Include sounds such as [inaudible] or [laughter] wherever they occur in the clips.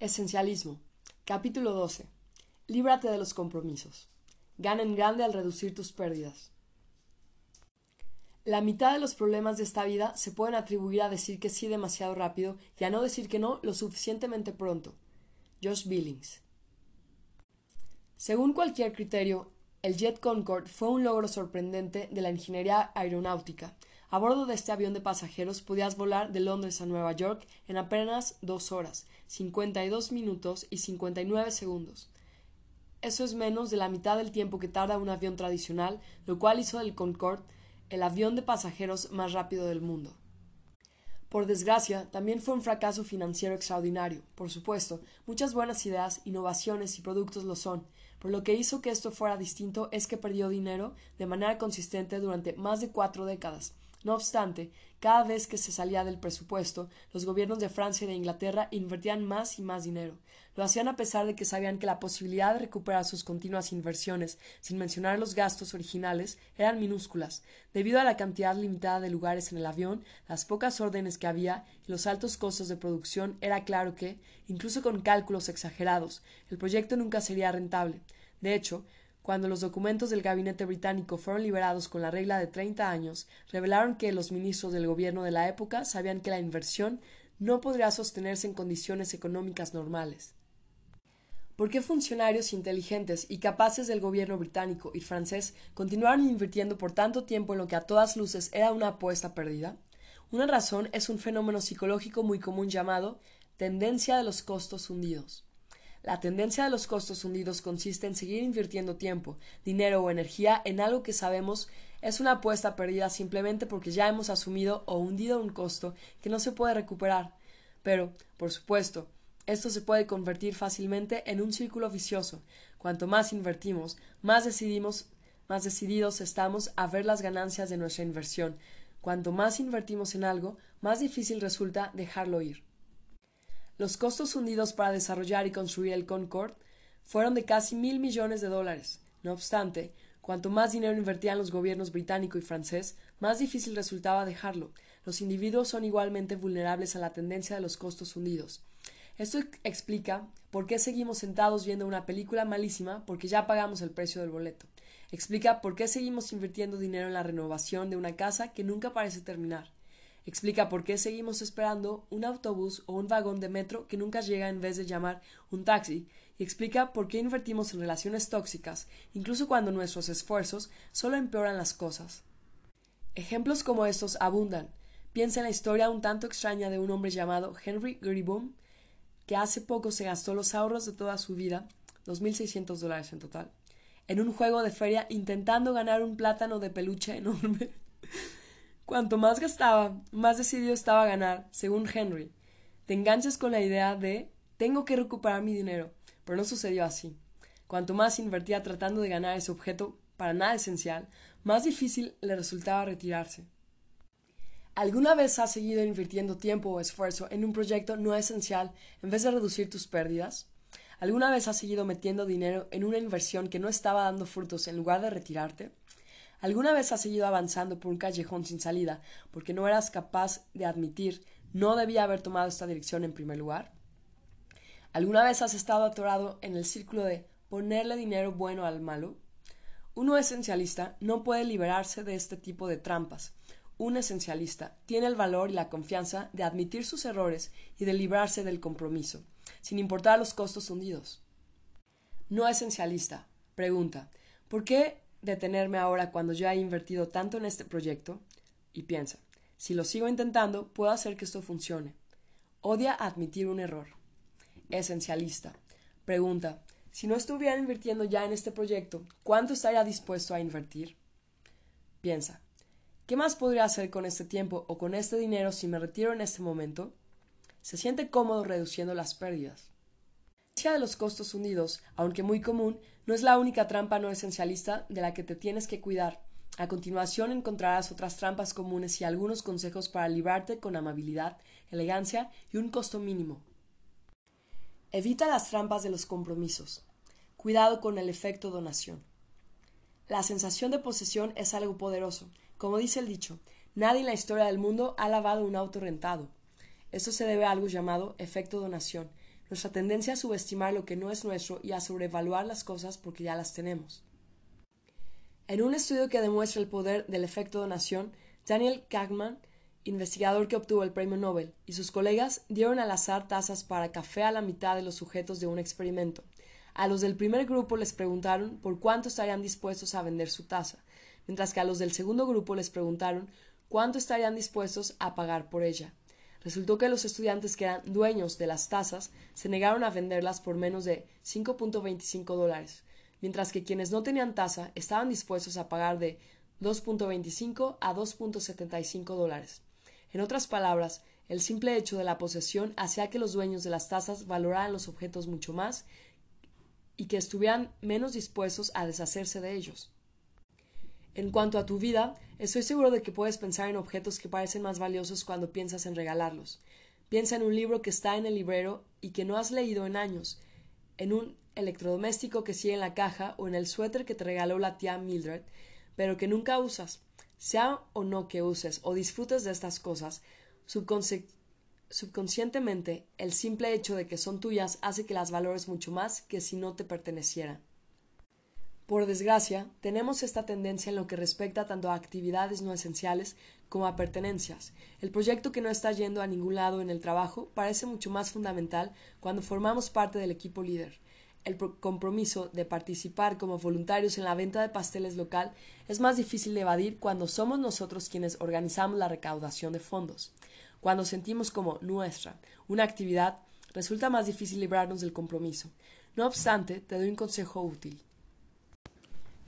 Esencialismo. Capítulo 12. Líbrate de los compromisos. Gana en grande al reducir tus pérdidas. La mitad de los problemas de esta vida se pueden atribuir a decir que sí demasiado rápido y a no decir que no lo suficientemente pronto. Josh Billings. Según cualquier criterio, el Jet Concorde fue un logro sorprendente de la ingeniería aeronáutica, a bordo de este avión de pasajeros podías volar de Londres a Nueva York en apenas dos horas, cincuenta y dos minutos y cincuenta y nueve segundos. Eso es menos de la mitad del tiempo que tarda un avión tradicional, lo cual hizo del Concorde el avión de pasajeros más rápido del mundo. Por desgracia, también fue un fracaso financiero extraordinario. Por supuesto, muchas buenas ideas, innovaciones y productos lo son, pero lo que hizo que esto fuera distinto es que perdió dinero de manera consistente durante más de cuatro décadas, no obstante, cada vez que se salía del presupuesto, los gobiernos de Francia y de Inglaterra invertían más y más dinero. Lo hacían a pesar de que sabían que la posibilidad de recuperar sus continuas inversiones, sin mencionar los gastos originales, eran minúsculas. Debido a la cantidad limitada de lugares en el avión, las pocas órdenes que había y los altos costos de producción, era claro que, incluso con cálculos exagerados, el proyecto nunca sería rentable. De hecho, cuando los documentos del gabinete británico fueron liberados con la regla de treinta años, revelaron que los ministros del gobierno de la época sabían que la inversión no podría sostenerse en condiciones económicas normales. ¿Por qué funcionarios inteligentes y capaces del gobierno británico y francés continuaron invirtiendo por tanto tiempo en lo que a todas luces era una apuesta perdida? Una razón es un fenómeno psicológico muy común llamado tendencia de los costos hundidos. La tendencia de los costos hundidos consiste en seguir invirtiendo tiempo, dinero o energía en algo que sabemos es una apuesta perdida simplemente porque ya hemos asumido o hundido un costo que no se puede recuperar. Pero, por supuesto, esto se puede convertir fácilmente en un círculo vicioso. Cuanto más invertimos, más decidimos, más decididos estamos a ver las ganancias de nuestra inversión. Cuanto más invertimos en algo, más difícil resulta dejarlo ir. Los costos hundidos para desarrollar y construir el Concorde fueron de casi mil millones de dólares. No obstante, cuanto más dinero invertían los gobiernos británico y francés, más difícil resultaba dejarlo. Los individuos son igualmente vulnerables a la tendencia de los costos hundidos. Esto explica por qué seguimos sentados viendo una película malísima porque ya pagamos el precio del boleto. Explica por qué seguimos invirtiendo dinero en la renovación de una casa que nunca parece terminar. Explica por qué seguimos esperando un autobús o un vagón de metro que nunca llega en vez de llamar un taxi, y explica por qué invertimos en relaciones tóxicas, incluso cuando nuestros esfuerzos solo empeoran las cosas. Ejemplos como estos abundan. Piensa en la historia un tanto extraña de un hombre llamado Henry Gribum, que hace poco se gastó los ahorros de toda su vida, 2.600 dólares en total, en un juego de feria intentando ganar un plátano de peluche enorme. [laughs] Cuanto más gastaba, más decidido estaba a ganar, según Henry. Te enganchas con la idea de tengo que recuperar mi dinero, pero no sucedió así. Cuanto más invertía tratando de ganar ese objeto para nada esencial, más difícil le resultaba retirarse. ¿Alguna vez has seguido invirtiendo tiempo o esfuerzo en un proyecto no esencial en vez de reducir tus pérdidas? ¿Alguna vez has seguido metiendo dinero en una inversión que no estaba dando frutos en lugar de retirarte? ¿Alguna vez has seguido avanzando por un callejón sin salida porque no eras capaz de admitir no debía haber tomado esta dirección en primer lugar? ¿Alguna vez has estado atorado en el círculo de ponerle dinero bueno al malo? Uno esencialista no puede liberarse de este tipo de trampas. Un esencialista tiene el valor y la confianza de admitir sus errores y de librarse del compromiso, sin importar los costos hundidos. No esencialista. Pregunta. ¿Por qué detenerme ahora cuando ya he invertido tanto en este proyecto? Y piensa, si lo sigo intentando, puedo hacer que esto funcione. Odia admitir un error. Esencialista. Pregunta, si no estuviera invirtiendo ya en este proyecto, ¿cuánto estaría dispuesto a invertir? Piensa, ¿qué más podría hacer con este tiempo o con este dinero si me retiro en este momento? Se siente cómodo reduciendo las pérdidas de los costos hundidos, aunque muy común, no es la única trampa no esencialista de la que te tienes que cuidar. A continuación encontrarás otras trampas comunes y algunos consejos para librarte con amabilidad, elegancia y un costo mínimo. Evita las trampas de los compromisos. Cuidado con el efecto donación. La sensación de posesión es algo poderoso. Como dice el dicho, nadie en la historia del mundo ha lavado un auto rentado. Esto se debe a algo llamado efecto donación, nuestra tendencia a subestimar lo que no es nuestro y a sobrevaluar las cosas porque ya las tenemos. En un estudio que demuestra el poder del efecto donación, Daniel Kahneman, investigador que obtuvo el premio Nobel, y sus colegas dieron al azar tazas para café a la mitad de los sujetos de un experimento. A los del primer grupo les preguntaron por cuánto estarían dispuestos a vender su taza, mientras que a los del segundo grupo les preguntaron cuánto estarían dispuestos a pagar por ella. Resultó que los estudiantes que eran dueños de las tazas se negaron a venderlas por menos de 5.25 dólares, mientras que quienes no tenían taza estaban dispuestos a pagar de 2.25 a 2.75 dólares. En otras palabras, el simple hecho de la posesión hacía que los dueños de las tazas valoraran los objetos mucho más y que estuvieran menos dispuestos a deshacerse de ellos. En cuanto a tu vida, estoy seguro de que puedes pensar en objetos que parecen más valiosos cuando piensas en regalarlos. Piensa en un libro que está en el librero y que no has leído en años, en un electrodoméstico que sigue en la caja o en el suéter que te regaló la tía Mildred, pero que nunca usas. Sea o no que uses o disfrutes de estas cosas, subconscientemente el simple hecho de que son tuyas hace que las valores mucho más que si no te pertenecieran. Por desgracia, tenemos esta tendencia en lo que respecta tanto a actividades no esenciales como a pertenencias. El proyecto que no está yendo a ningún lado en el trabajo parece mucho más fundamental cuando formamos parte del equipo líder. El compromiso de participar como voluntarios en la venta de pasteles local es más difícil de evadir cuando somos nosotros quienes organizamos la recaudación de fondos. Cuando sentimos como nuestra una actividad, resulta más difícil librarnos del compromiso. No obstante, te doy un consejo útil.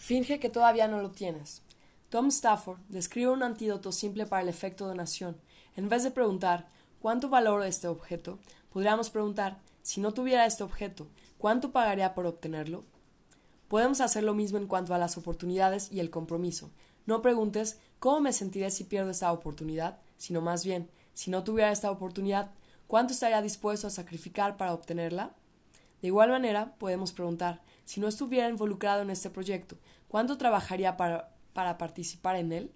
Finge que todavía no lo tienes. Tom Stafford describe un antídoto simple para el efecto donación. En vez de preguntar ¿cuánto valoro este objeto? podríamos preguntar si no tuviera este objeto, ¿cuánto pagaría por obtenerlo? Podemos hacer lo mismo en cuanto a las oportunidades y el compromiso. No preguntes ¿cómo me sentiré si pierdo esta oportunidad? sino más bien, si no tuviera esta oportunidad, ¿cuánto estaría dispuesto a sacrificar para obtenerla? De igual manera, podemos preguntar si no estuviera involucrado en este proyecto, ¿cuánto trabajaría para, para participar en él?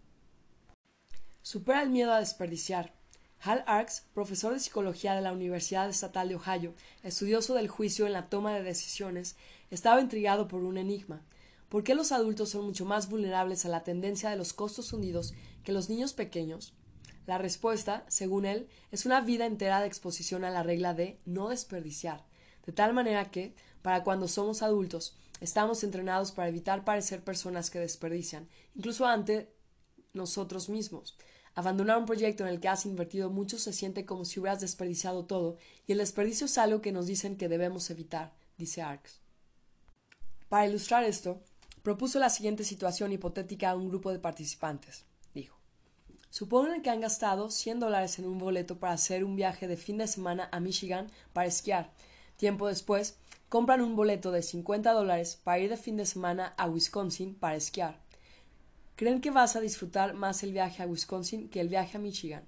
Supera el miedo a desperdiciar. Hal Arks, profesor de psicología de la Universidad Estatal de Ohio, estudioso del juicio en la toma de decisiones, estaba intrigado por un enigma. ¿Por qué los adultos son mucho más vulnerables a la tendencia de los costos hundidos que los niños pequeños? La respuesta, según él, es una vida entera de exposición a la regla de no desperdiciar, de tal manera que, para cuando somos adultos, estamos entrenados para evitar parecer personas que desperdician, incluso ante nosotros mismos. Abandonar un proyecto en el que has invertido mucho se siente como si hubieras desperdiciado todo, y el desperdicio es algo que nos dicen que debemos evitar, dice Arx. Para ilustrar esto, propuso la siguiente situación hipotética a un grupo de participantes. Dijo: Suponen que han gastado 100 dólares en un boleto para hacer un viaje de fin de semana a Michigan para esquiar. Tiempo después, compran un boleto de 50 dólares para ir de fin de semana a Wisconsin para esquiar creen que vas a disfrutar más el viaje a Wisconsin que el viaje a Michigan.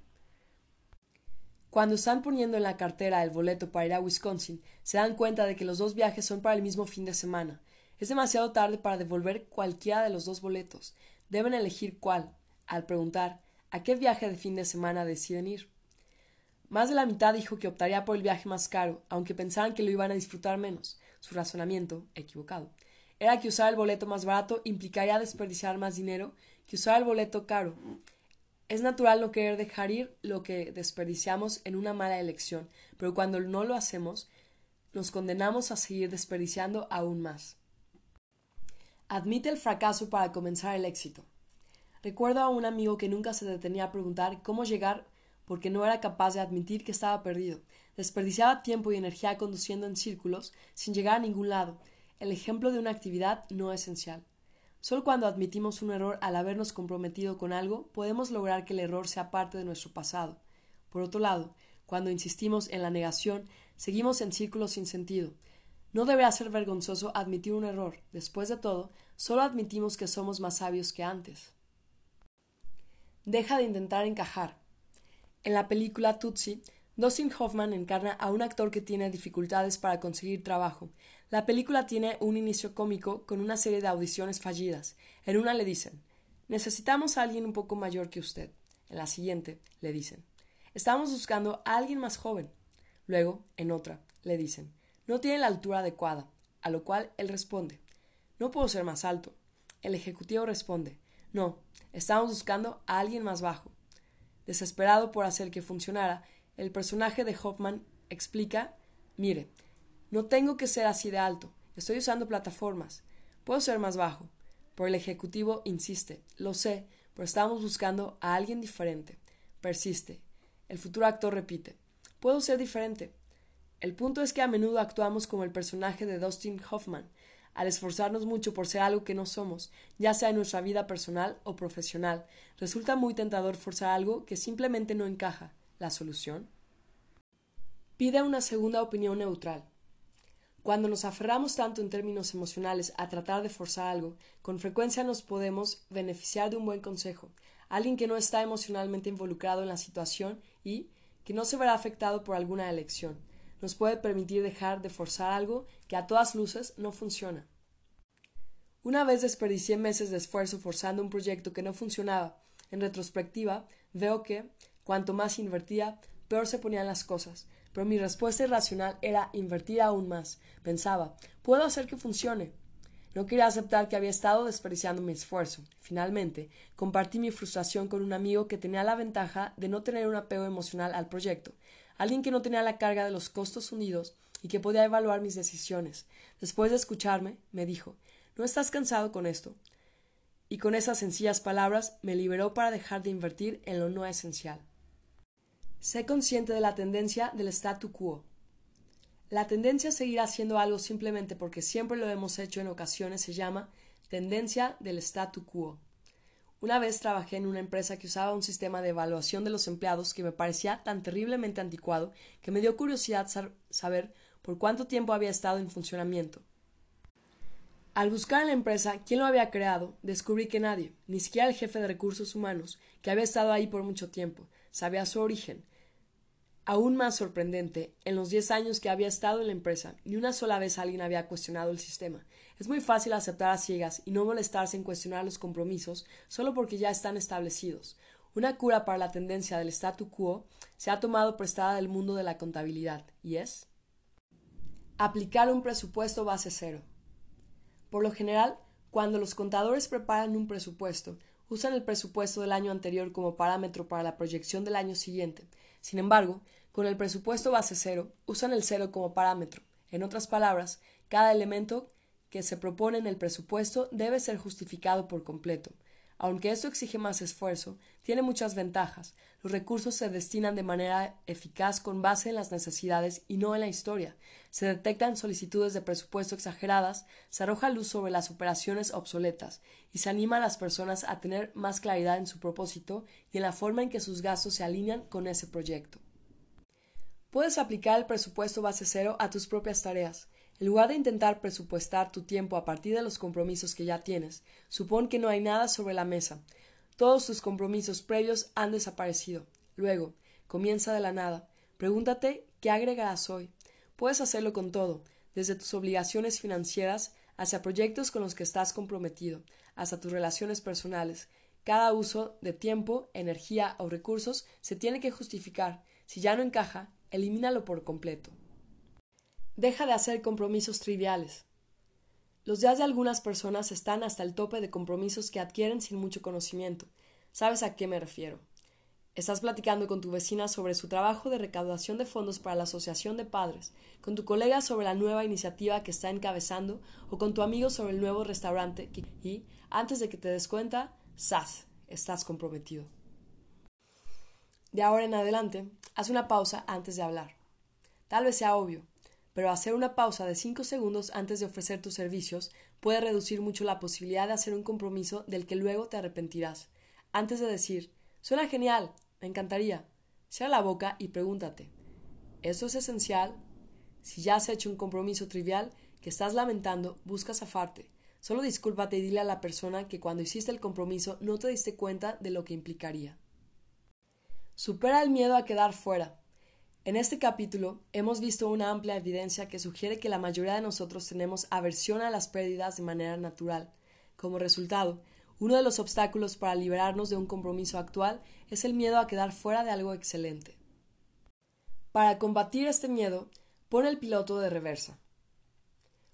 Cuando están poniendo en la cartera el boleto para ir a Wisconsin, se dan cuenta de que los dos viajes son para el mismo fin de semana. Es demasiado tarde para devolver cualquiera de los dos boletos. Deben elegir cuál, al preguntar a qué viaje de fin de semana deciden ir. Más de la mitad dijo que optaría por el viaje más caro, aunque pensaban que lo iban a disfrutar menos. Su razonamiento, equivocado, era que usar el boleto más barato implicaría desperdiciar más dinero que usar el boleto caro. Es natural no querer dejar ir lo que desperdiciamos en una mala elección, pero cuando no lo hacemos, nos condenamos a seguir desperdiciando aún más. Admite el fracaso para comenzar el éxito. Recuerdo a un amigo que nunca se detenía a preguntar cómo llegar porque no era capaz de admitir que estaba perdido. Desperdiciaba tiempo y energía conduciendo en círculos sin llegar a ningún lado el ejemplo de una actividad no esencial. Solo cuando admitimos un error al habernos comprometido con algo, podemos lograr que el error sea parte de nuestro pasado. Por otro lado, cuando insistimos en la negación, seguimos en círculos sin sentido. No debe ser vergonzoso admitir un error. Después de todo, solo admitimos que somos más sabios que antes. Deja de intentar encajar. En la película Tutsi, Dustin Hoffman encarna a un actor que tiene dificultades para conseguir trabajo. La película tiene un inicio cómico con una serie de audiciones fallidas. En una le dicen Necesitamos a alguien un poco mayor que usted. En la siguiente le dicen Estamos buscando a alguien más joven. Luego, en otra, le dicen. No tiene la altura adecuada, a lo cual él responde No puedo ser más alto. El ejecutivo responde No, estamos buscando a alguien más bajo. Desesperado por hacer que funcionara, el personaje de Hoffman explica Mire, no tengo que ser así de alto. Estoy usando plataformas. Puedo ser más bajo. Pero el ejecutivo insiste. Lo sé, pero estamos buscando a alguien diferente. Persiste. El futuro actor repite. Puedo ser diferente. El punto es que a menudo actuamos como el personaje de Dustin Hoffman, al esforzarnos mucho por ser algo que no somos, ya sea en nuestra vida personal o profesional. Resulta muy tentador forzar algo que simplemente no encaja. ¿La solución? Pide una segunda opinión neutral. Cuando nos aferramos tanto en términos emocionales a tratar de forzar algo, con frecuencia nos podemos beneficiar de un buen consejo, alguien que no está emocionalmente involucrado en la situación y que no se verá afectado por alguna elección nos puede permitir dejar de forzar algo que a todas luces no funciona. Una vez desperdicié meses de esfuerzo forzando un proyecto que no funcionaba. En retrospectiva, veo que, cuanto más invertía, peor se ponían las cosas. Pero mi respuesta irracional era invertir aún más. Pensaba, puedo hacer que funcione. No quería aceptar que había estado desperdiciando mi esfuerzo. Finalmente, compartí mi frustración con un amigo que tenía la ventaja de no tener un apego emocional al proyecto alguien que no tenía la carga de los costos unidos y que podía evaluar mis decisiones. Después de escucharme, me dijo ¿No estás cansado con esto? Y con esas sencillas palabras me liberó para dejar de invertir en lo no esencial. Sé consciente de la tendencia del statu quo. La tendencia a seguir haciendo algo simplemente porque siempre lo hemos hecho en ocasiones se llama tendencia del statu quo. Una vez trabajé en una empresa que usaba un sistema de evaluación de los empleados que me parecía tan terriblemente anticuado que me dio curiosidad saber por cuánto tiempo había estado en funcionamiento. Al buscar en la empresa quién lo había creado, descubrí que nadie, ni siquiera el jefe de recursos humanos, que había estado ahí por mucho tiempo, sabía su origen, Aún más sorprendente, en los diez años que había estado en la empresa, ni una sola vez alguien había cuestionado el sistema. Es muy fácil aceptar a ciegas y no molestarse en cuestionar los compromisos solo porque ya están establecidos. Una cura para la tendencia del statu quo se ha tomado prestada del mundo de la contabilidad, y es aplicar un presupuesto base cero. Por lo general, cuando los contadores preparan un presupuesto, usan el presupuesto del año anterior como parámetro para la proyección del año siguiente. Sin embargo, con el presupuesto base cero, usan el cero como parámetro. En otras palabras, cada elemento que se propone en el presupuesto debe ser justificado por completo. Aunque esto exige más esfuerzo, tiene muchas ventajas. Los recursos se destinan de manera eficaz con base en las necesidades y no en la historia. Se detectan solicitudes de presupuesto exageradas, se arroja luz sobre las operaciones obsoletas y se anima a las personas a tener más claridad en su propósito y en la forma en que sus gastos se alinean con ese proyecto. Puedes aplicar el presupuesto base cero a tus propias tareas. En lugar de intentar presupuestar tu tiempo a partir de los compromisos que ya tienes, supón que no hay nada sobre la mesa. Todos tus compromisos previos han desaparecido. Luego, comienza de la nada. Pregúntate qué agregarás hoy. Puedes hacerlo con todo, desde tus obligaciones financieras hacia proyectos con los que estás comprometido, hasta tus relaciones personales. Cada uso de tiempo, energía o recursos se tiene que justificar. Si ya no encaja, elimínalo por completo. Deja de hacer compromisos triviales. Los días de algunas personas están hasta el tope de compromisos que adquieren sin mucho conocimiento. ¿Sabes a qué me refiero? Estás platicando con tu vecina sobre su trabajo de recaudación de fondos para la Asociación de Padres, con tu colega sobre la nueva iniciativa que está encabezando o con tu amigo sobre el nuevo restaurante y, antes de que te des cuenta, ¡zas! Estás comprometido. De ahora en adelante, haz una pausa antes de hablar. Tal vez sea obvio, pero hacer una pausa de cinco segundos antes de ofrecer tus servicios puede reducir mucho la posibilidad de hacer un compromiso del que luego te arrepentirás. Antes de decir, suena genial, me encantaría, cierra la boca y pregúntate, ¿esto es esencial? Si ya has hecho un compromiso trivial que estás lamentando, busca zafarte. Solo discúlpate y dile a la persona que cuando hiciste el compromiso no te diste cuenta de lo que implicaría. Supera el miedo a quedar fuera. En este capítulo hemos visto una amplia evidencia que sugiere que la mayoría de nosotros tenemos aversión a las pérdidas de manera natural. Como resultado, uno de los obstáculos para liberarnos de un compromiso actual es el miedo a quedar fuera de algo excelente. Para combatir este miedo, Pon el piloto de reversa.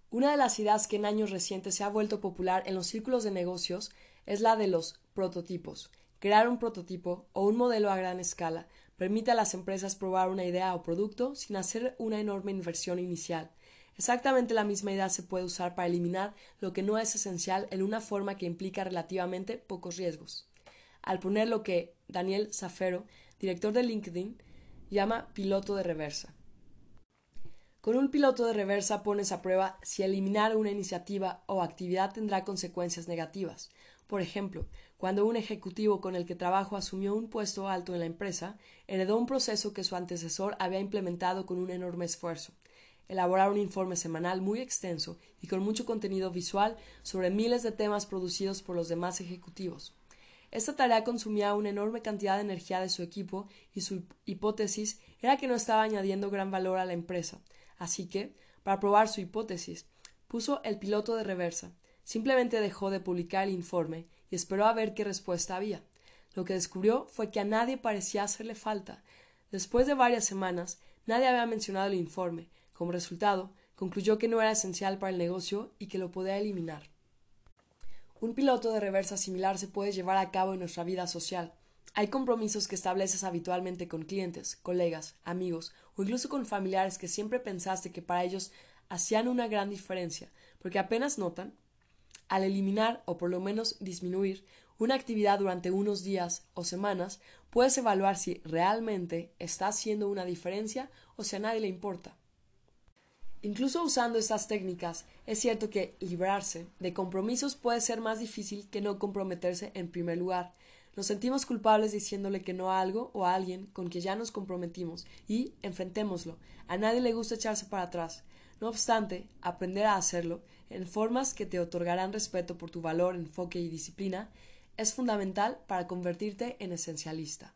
Una de las ideas que en años recientes se ha vuelto popular en los círculos de negocios es la de los prototipos. Crear un prototipo o un modelo a gran escala permite a las empresas probar una idea o producto sin hacer una enorme inversión inicial. Exactamente la misma idea se puede usar para eliminar lo que no es esencial en una forma que implica relativamente pocos riesgos. Al poner lo que Daniel Zafero, director de LinkedIn, llama piloto de reversa. Con un piloto de reversa pones a prueba si eliminar una iniciativa o actividad tendrá consecuencias negativas. Por ejemplo, cuando un ejecutivo con el que trabajo asumió un puesto alto en la empresa, heredó un proceso que su antecesor había implementado con un enorme esfuerzo. Elaborar un informe semanal muy extenso y con mucho contenido visual sobre miles de temas producidos por los demás ejecutivos. Esta tarea consumía una enorme cantidad de energía de su equipo y su hipótesis era que no estaba añadiendo gran valor a la empresa, Así que, para probar su hipótesis, puso el piloto de reversa. Simplemente dejó de publicar el informe y esperó a ver qué respuesta había. Lo que descubrió fue que a nadie parecía hacerle falta. Después de varias semanas, nadie había mencionado el informe. Como resultado, concluyó que no era esencial para el negocio y que lo podía eliminar. Un piloto de reversa similar se puede llevar a cabo en nuestra vida social. Hay compromisos que estableces habitualmente con clientes, colegas, amigos o incluso con familiares que siempre pensaste que para ellos hacían una gran diferencia, porque apenas notan, al eliminar o por lo menos disminuir una actividad durante unos días o semanas, puedes evaluar si realmente está haciendo una diferencia o si a nadie le importa. Incluso usando estas técnicas, es cierto que librarse de compromisos puede ser más difícil que no comprometerse en primer lugar, nos sentimos culpables diciéndole que no a algo o a alguien con que ya nos comprometimos y enfrentémoslo. A nadie le gusta echarse para atrás. No obstante, aprender a hacerlo en formas que te otorgarán respeto por tu valor, enfoque y disciplina es fundamental para convertirte en esencialista.